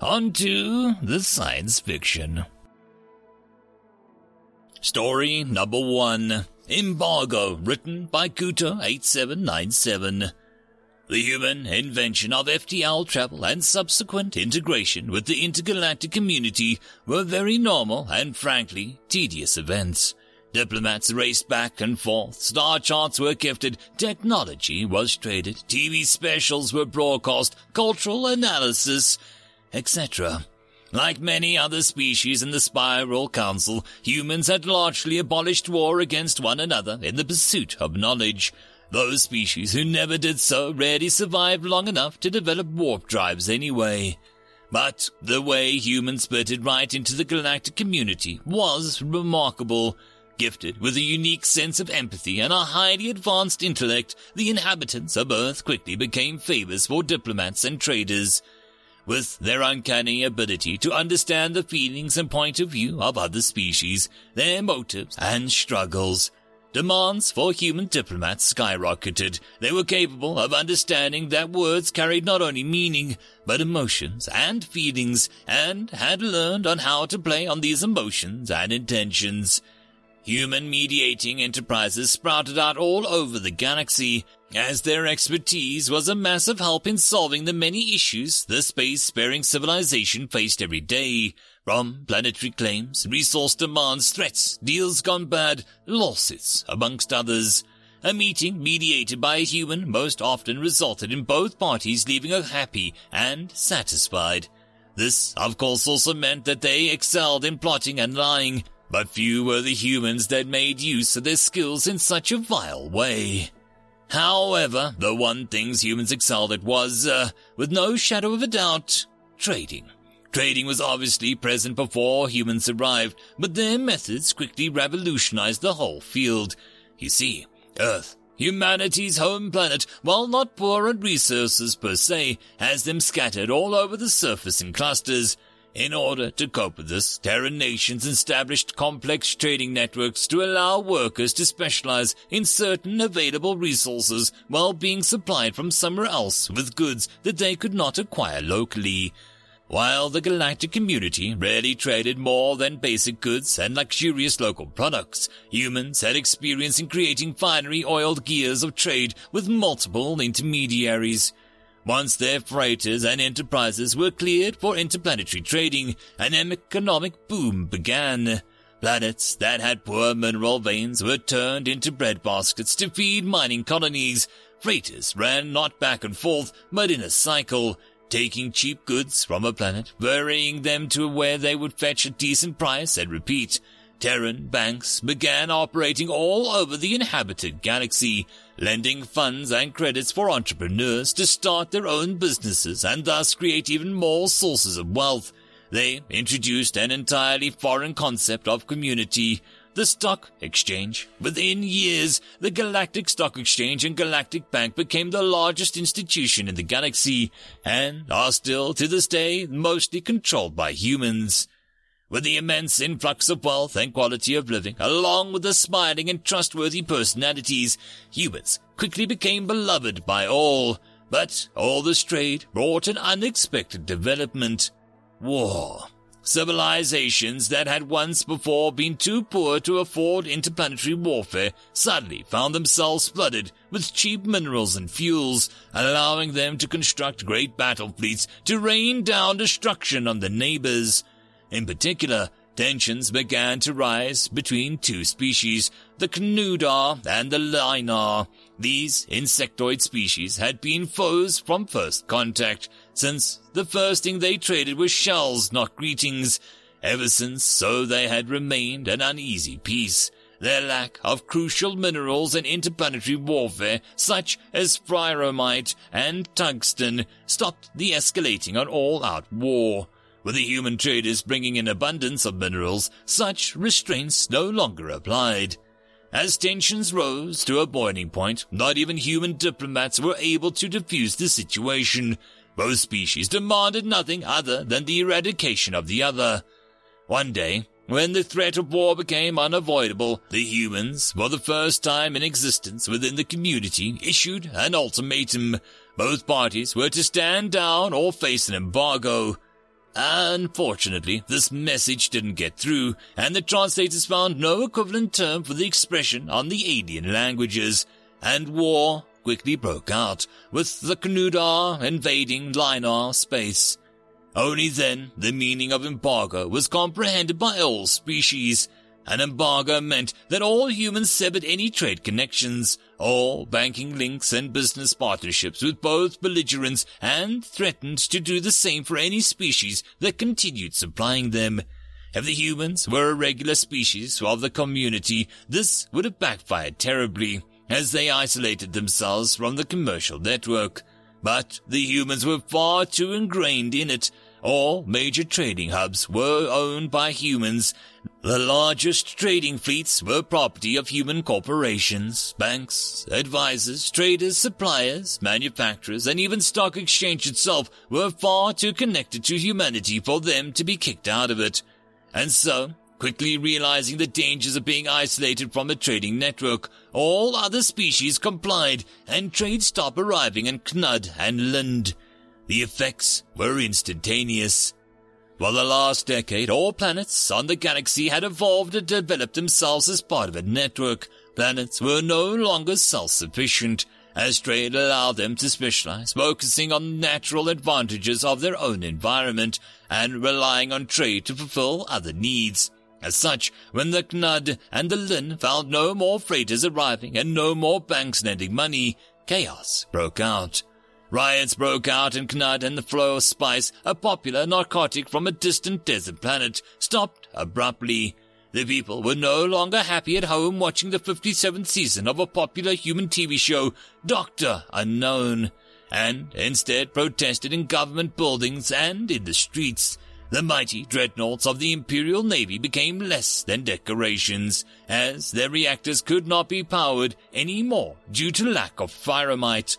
On to the science fiction. Story number one Embargo, written by Kuta8797. The human invention of FTL travel and subsequent integration with the intergalactic community were very normal and frankly tedious events. Diplomats raced back and forth, star charts were gifted, technology was traded, TV specials were broadcast, cultural analysis, etc. Like many other species in the Spiral Council, humans had largely abolished war against one another in the pursuit of knowledge. Those species who never did so rarely survived long enough to develop warp drives anyway. But the way humans spurted right into the galactic community was remarkable. Gifted with a unique sense of empathy and a highly advanced intellect, the inhabitants of Earth quickly became favors for diplomats and traders with their uncanny ability to understand the feelings and point of view of other species, their motives and struggles. Demands for human diplomats skyrocketed. They were capable of understanding that words carried not only meaning, but emotions and feelings, and had learned on how to play on these emotions and intentions. Human mediating enterprises sprouted out all over the galaxy, as their expertise was a massive help in solving the many issues the space-sparing civilization faced every day, from planetary claims, resource demands, threats, deals gone bad, lawsuits, amongst others. A meeting mediated by a human most often resulted in both parties leaving happy and satisfied. This, of course, also meant that they excelled in plotting and lying, but few were the humans that made use of their skills in such a vile way. However, the one things humans excelled at was, uh, with no shadow of a doubt, trading. Trading was obviously present before humans arrived, but their methods quickly revolutionized the whole field. You see, Earth, humanity's home planet, while not poor on resources per se, has them scattered all over the surface in clusters, in order to cope with this, Terran nations established complex trading networks to allow workers to specialize in certain available resources while being supplied from somewhere else with goods that they could not acquire locally. While the galactic community rarely traded more than basic goods and luxurious local products, humans had experience in creating finery oiled gears of trade with multiple intermediaries. Once their freighters and enterprises were cleared for interplanetary trading, an economic boom began. Planets that had poor mineral veins were turned into breadbaskets to feed mining colonies. Freighters ran not back and forth, but in a cycle, taking cheap goods from a planet, ferrying them to where they would fetch a decent price and repeat. Terran banks began operating all over the inhabited galaxy, lending funds and credits for entrepreneurs to start their own businesses and thus create even more sources of wealth. They introduced an entirely foreign concept of community, the stock exchange. Within years, the Galactic Stock Exchange and Galactic Bank became the largest institution in the galaxy and are still to this day mostly controlled by humans. With the immense influx of wealth and quality of living, along with the smiling and trustworthy personalities, humans quickly became beloved by all. But all this trade brought an unexpected development. War. Civilizations that had once before been too poor to afford interplanetary warfare suddenly found themselves flooded with cheap minerals and fuels, allowing them to construct great battle fleets to rain down destruction on the neighbors. In particular, tensions began to rise between two species, the Cnudar and the Linar. These insectoid species had been foes from first contact, since the first thing they traded was shells, not greetings. Ever since, so they had remained an uneasy peace. Their lack of crucial minerals and interplanetary warfare, such as fryromite and tungsten, stopped the escalating on all-out war. With the human traders bringing in abundance of minerals, such restraints no longer applied. As tensions rose to a boiling point, not even human diplomats were able to defuse the situation. Both species demanded nothing other than the eradication of the other. One day, when the threat of war became unavoidable, the humans, for the first time in existence within the community, issued an ultimatum. Both parties were to stand down or face an embargo. Unfortunately, this message didn't get through, and the translators found no equivalent term for the expression on the alien languages, and war quickly broke out, with the Knudar invading Linar space. Only then the meaning of embargo was comprehended by all species. An embargo meant that all humans severed any trade connections, all banking links and business partnerships with both belligerents and threatened to do the same for any species that continued supplying them. If the humans were a regular species of the community, this would have backfired terribly, as they isolated themselves from the commercial network. But the humans were far too ingrained in it. All major trading hubs were owned by humans. The largest trading fleets were property of human corporations, banks, advisors, traders, suppliers, manufacturers, and even stock exchange itself were far too connected to humanity for them to be kicked out of it. And so, quickly realizing the dangers of being isolated from a trading network, all other species complied, and trade stopped arriving in Knud and Lund. The effects were instantaneous. For the last decade, all planets on the galaxy had evolved and developed themselves as part of a network. Planets were no longer self-sufficient, as trade allowed them to specialize, focusing on natural advantages of their own environment and relying on trade to fulfill other needs. As such, when the Knud and the Lin found no more freighters arriving and no more banks lending money, chaos broke out. Riots broke out in Knud and the flow of spice, a popular narcotic from a distant desert planet, stopped abruptly. The people were no longer happy at home watching the 57th season of a popular human TV show, Doctor Unknown, and instead protested in government buildings and in the streets. The mighty dreadnoughts of the Imperial Navy became less than decorations, as their reactors could not be powered any more due to lack of firemite.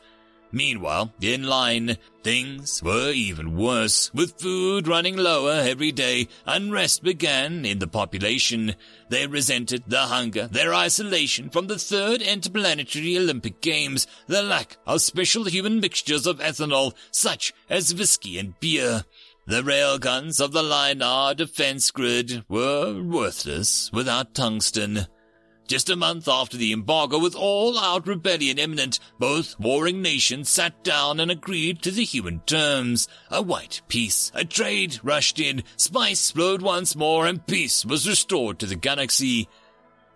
Meanwhile, in line, things were even worse. With food running lower every day, unrest began in the population. They resented the hunger, their isolation from the third interplanetary Olympic Games, the lack of special human mixtures of ethanol, such as whiskey and beer. The railguns of the Linar defense grid were worthless without tungsten. Just a month after the embargo, with all out rebellion imminent, both warring nations sat down and agreed to the human terms. A white peace, a trade rushed in, spice flowed once more, and peace was restored to the galaxy.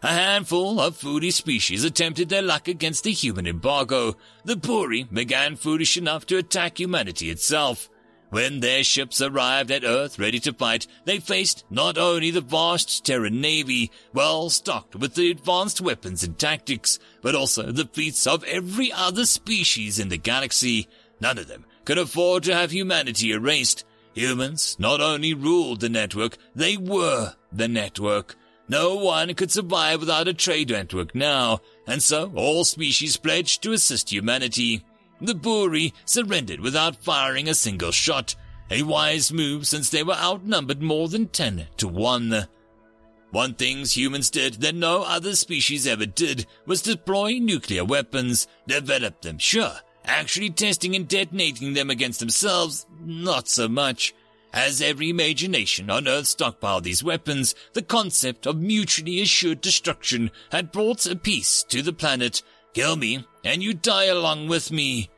A handful of foodie species attempted their luck against the human embargo. The Puri began foolish enough to attack humanity itself. When their ships arrived at Earth ready to fight, they faced not only the vast Terran navy, well stocked with the advanced weapons and tactics, but also the fleets of every other species in the galaxy. None of them could afford to have humanity erased. Humans not only ruled the network, they were the network. No one could survive without a trade network now, and so all species pledged to assist humanity. The Buri surrendered without firing a single shot, a wise move since they were outnumbered more than ten to one. One thing humans did that no other species ever did was deploy nuclear weapons, develop them, sure. Actually testing and detonating them against themselves, not so much. As every major nation on Earth stockpiled these weapons, the concept of mutually assured destruction had brought a peace to the planet. Kill me, and you die along with me.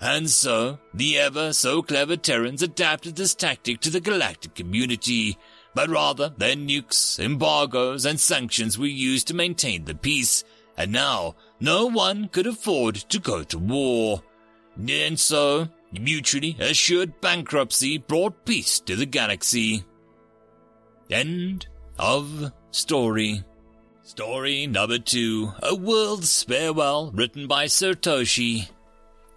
And so, the ever so clever Terrans adapted this tactic to the galactic community, but rather their nukes, embargoes, and sanctions were used to maintain the peace, and now no one could afford to go to war. And so, mutually assured bankruptcy brought peace to the galaxy. End of story. Story number two, A World's Farewell, written by Satoshi.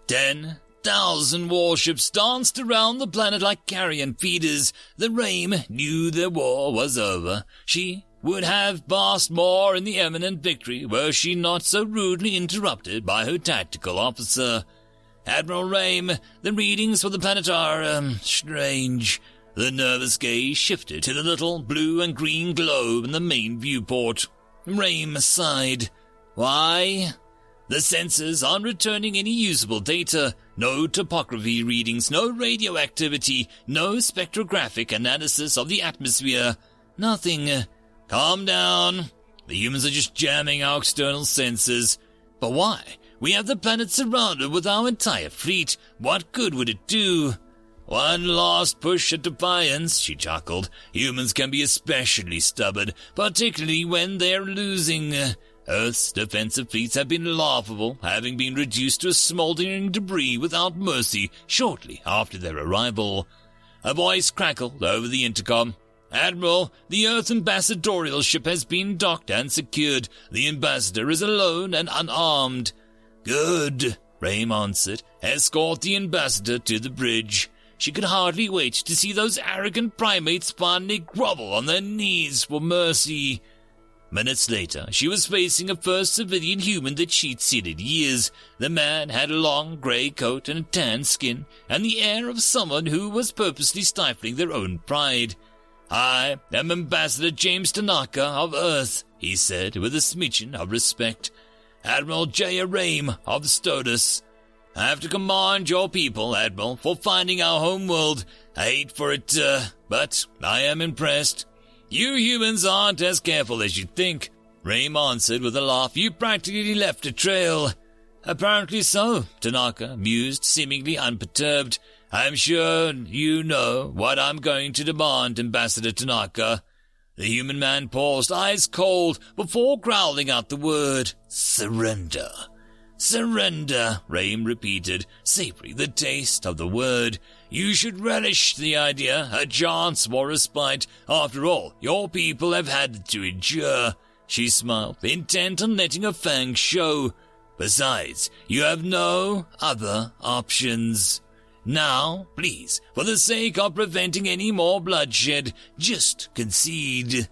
10, thousand warships danced around the planet like carrion feeders, the Rame knew the war was over. She would have basked more in the eminent victory were she not so rudely interrupted by her tactical officer. Admiral Rame, the readings for the planet are, um, strange. The nervous gaze shifted to the little blue and green globe in the main viewport. Rame sighed. Why? The sensors aren't returning any usable data. No topography readings, no radioactivity, no spectrographic analysis of the atmosphere. Nothing. Calm down. The humans are just jamming our external sensors. But why? We have the planet surrounded with our entire fleet. What good would it do? One last push at defiance, she chuckled. Humans can be especially stubborn, particularly when they're losing. Earth's defensive fleets have been laughable, having been reduced to smoldering debris without mercy shortly after their arrival. A voice crackled over the intercom. Admiral, the Earth ambassadorial ship has been docked and secured. The ambassador is alone and unarmed. Good, Rame answered. Escort the ambassador to the bridge. She could hardly wait to see those arrogant primates finally grovel on their knees for mercy. Minutes later, she was facing a first civilian human that she'd seen in years. The man had a long grey coat and a tan skin, and the air of someone who was purposely stifling their own pride. I am Ambassador James Tanaka of Earth, he said with a smidgen of respect. Admiral J. Rame of Stodus. I have to command your people, Admiral, for finding our home world. I hate for it, uh, but I am impressed. You humans aren't as careful as you'd think. Rame answered with a laugh. You practically left a trail. Apparently so, Tanaka mused, seemingly unperturbed. I'm sure you know what I'm going to demand, Ambassador Tanaka. The human man paused, eyes cold, before growling out the word, surrender. Surrender, Rame repeated, savoring the taste of the word. You should relish the idea, a chance for respite. After all, your people have had to endure. She smiled, intent on letting her fangs show. Besides, you have no other options. Now, please, for the sake of preventing any more bloodshed, just concede.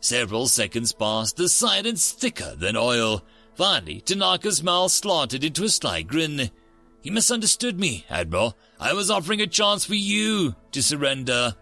Several seconds passed, the silence thicker than oil. Finally, Tanaka's mouth slanted into a sly grin. You misunderstood me, Admiral. I was offering a chance for you to surrender.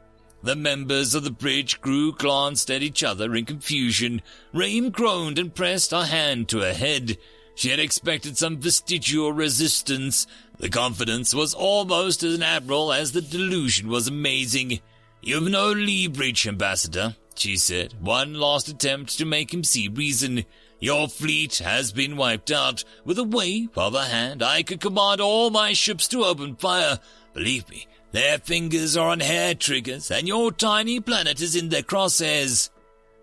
The members of the bridge crew glanced at each other in confusion. Rame groaned and pressed her hand to her head. She had expected some vestigial resistance. The confidence was almost as admirable as the delusion was amazing. You've no lee leverage, Ambassador, she said. One last attempt to make him see reason. Your fleet has been wiped out. With a wave of a hand, I could command all my ships to open fire. Believe me, their fingers are on hair triggers, and your tiny planet is in their crosshairs.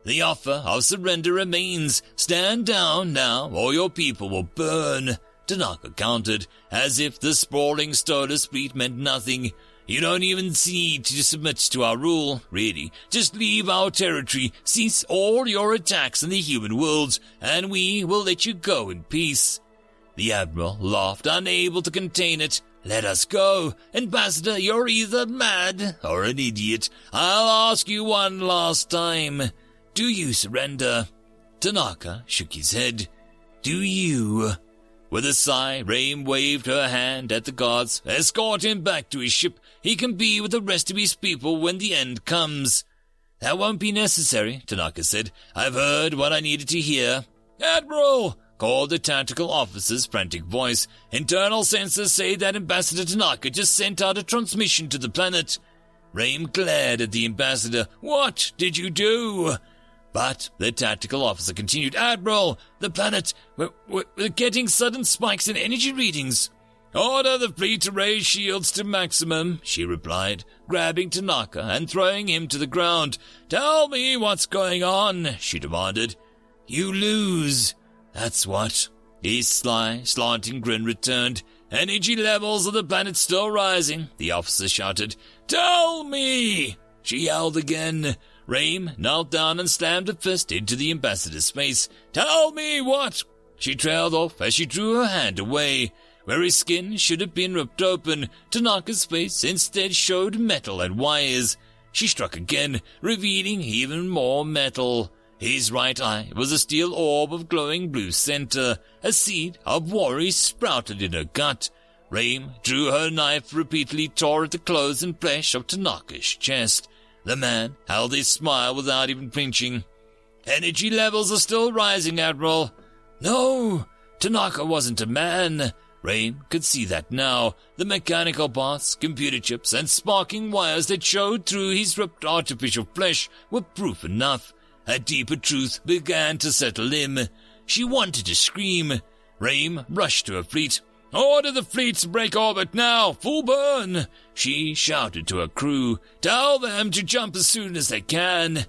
The offer of surrender remains. Stand down now, or your people will burn. Tanaka countered, as if the sprawling Stardust fleet meant nothing. You don't even need to submit to our rule, really. Just leave our territory, cease all your attacks in the human worlds, and we will let you go in peace. The Admiral laughed, unable to contain it. Let us go. Ambassador, you're either mad or an idiot. I'll ask you one last time. Do you surrender? Tanaka shook his head. Do you? With a sigh, Rame waved her hand at the guards. Escort him back to his ship. He can be with the rest of his people when the end comes. That won't be necessary, Tanaka said. I've heard what I needed to hear. Admiral! called the tactical officer's frantic voice. Internal sensors say that Ambassador Tanaka just sent out a transmission to the planet. Rame glared at the ambassador. What did you do? But the tactical officer continued, Admiral, the planet, we're, we're, getting sudden spikes in energy readings. Order the fleet to raise shields to maximum, she replied, grabbing Tanaka and throwing him to the ground. Tell me what's going on, she demanded. You lose. That's what. His sly, slanting grin returned. Energy levels of the planet still rising, the officer shouted. Tell me! She yelled again. Rame knelt down and slammed a fist into the ambassador's face. Tell me what? She trailed off as she drew her hand away. Where his skin should have been ripped open, Tanaka's face instead showed metal and wires. She struck again, revealing even more metal. His right eye was a steel orb of glowing blue center. A seed of worry sprouted in her gut. Rame drew her knife, repeatedly tore at the clothes and flesh of Tanaka's chest. The man held his smile without even flinching. Energy levels are still rising, Admiral. No, Tanaka wasn't a man. Rame could see that now. The mechanical parts, computer chips, and sparking wires that showed through his ripped artificial flesh were proof enough. A deeper truth began to settle in. She wanted to scream. Rame rushed to her fleet. Oh, Order the fleet to break orbit now! Full burn! She shouted to her crew. Tell them to jump as soon as they can.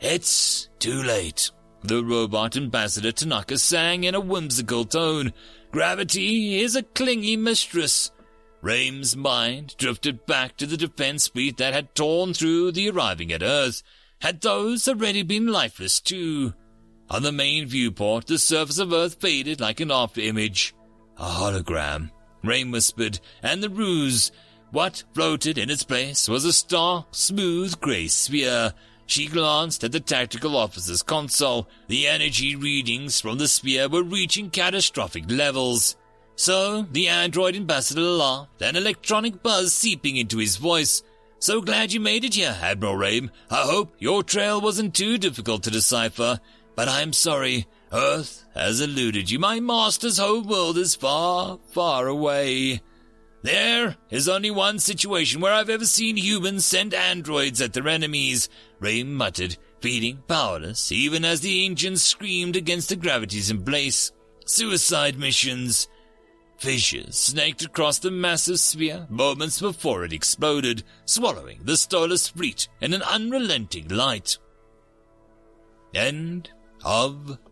It's too late. The robot ambassador Tanaka sang in a whimsical tone. Gravity is a clingy mistress. Rame's mind drifted back to the defense fleet that had torn through the arriving at Earth. Had those already been lifeless too? On the main viewport, the surface of Earth faded like an after image. A hologram, Rame whispered, and the ruse. What floated in its place was a stark, smooth gray sphere. She glanced at the tactical officer's console. The energy readings from the sphere were reaching catastrophic levels. So the android ambassador laughed, an electronic buzz seeping into his voice. So glad you made it here, Admiral Rame. I hope your trail wasn't too difficult to decipher. But I'm sorry, Earth has eluded you. My master's home world is far, far away. There is only one situation where I've ever seen humans send androids at their enemies, Ray muttered, feeling powerless, even as the engines screamed against the gravity's embrace. Suicide missions. Fissures snaked across the massive sphere moments before it exploded, swallowing the starless fleet in an unrelenting light. End of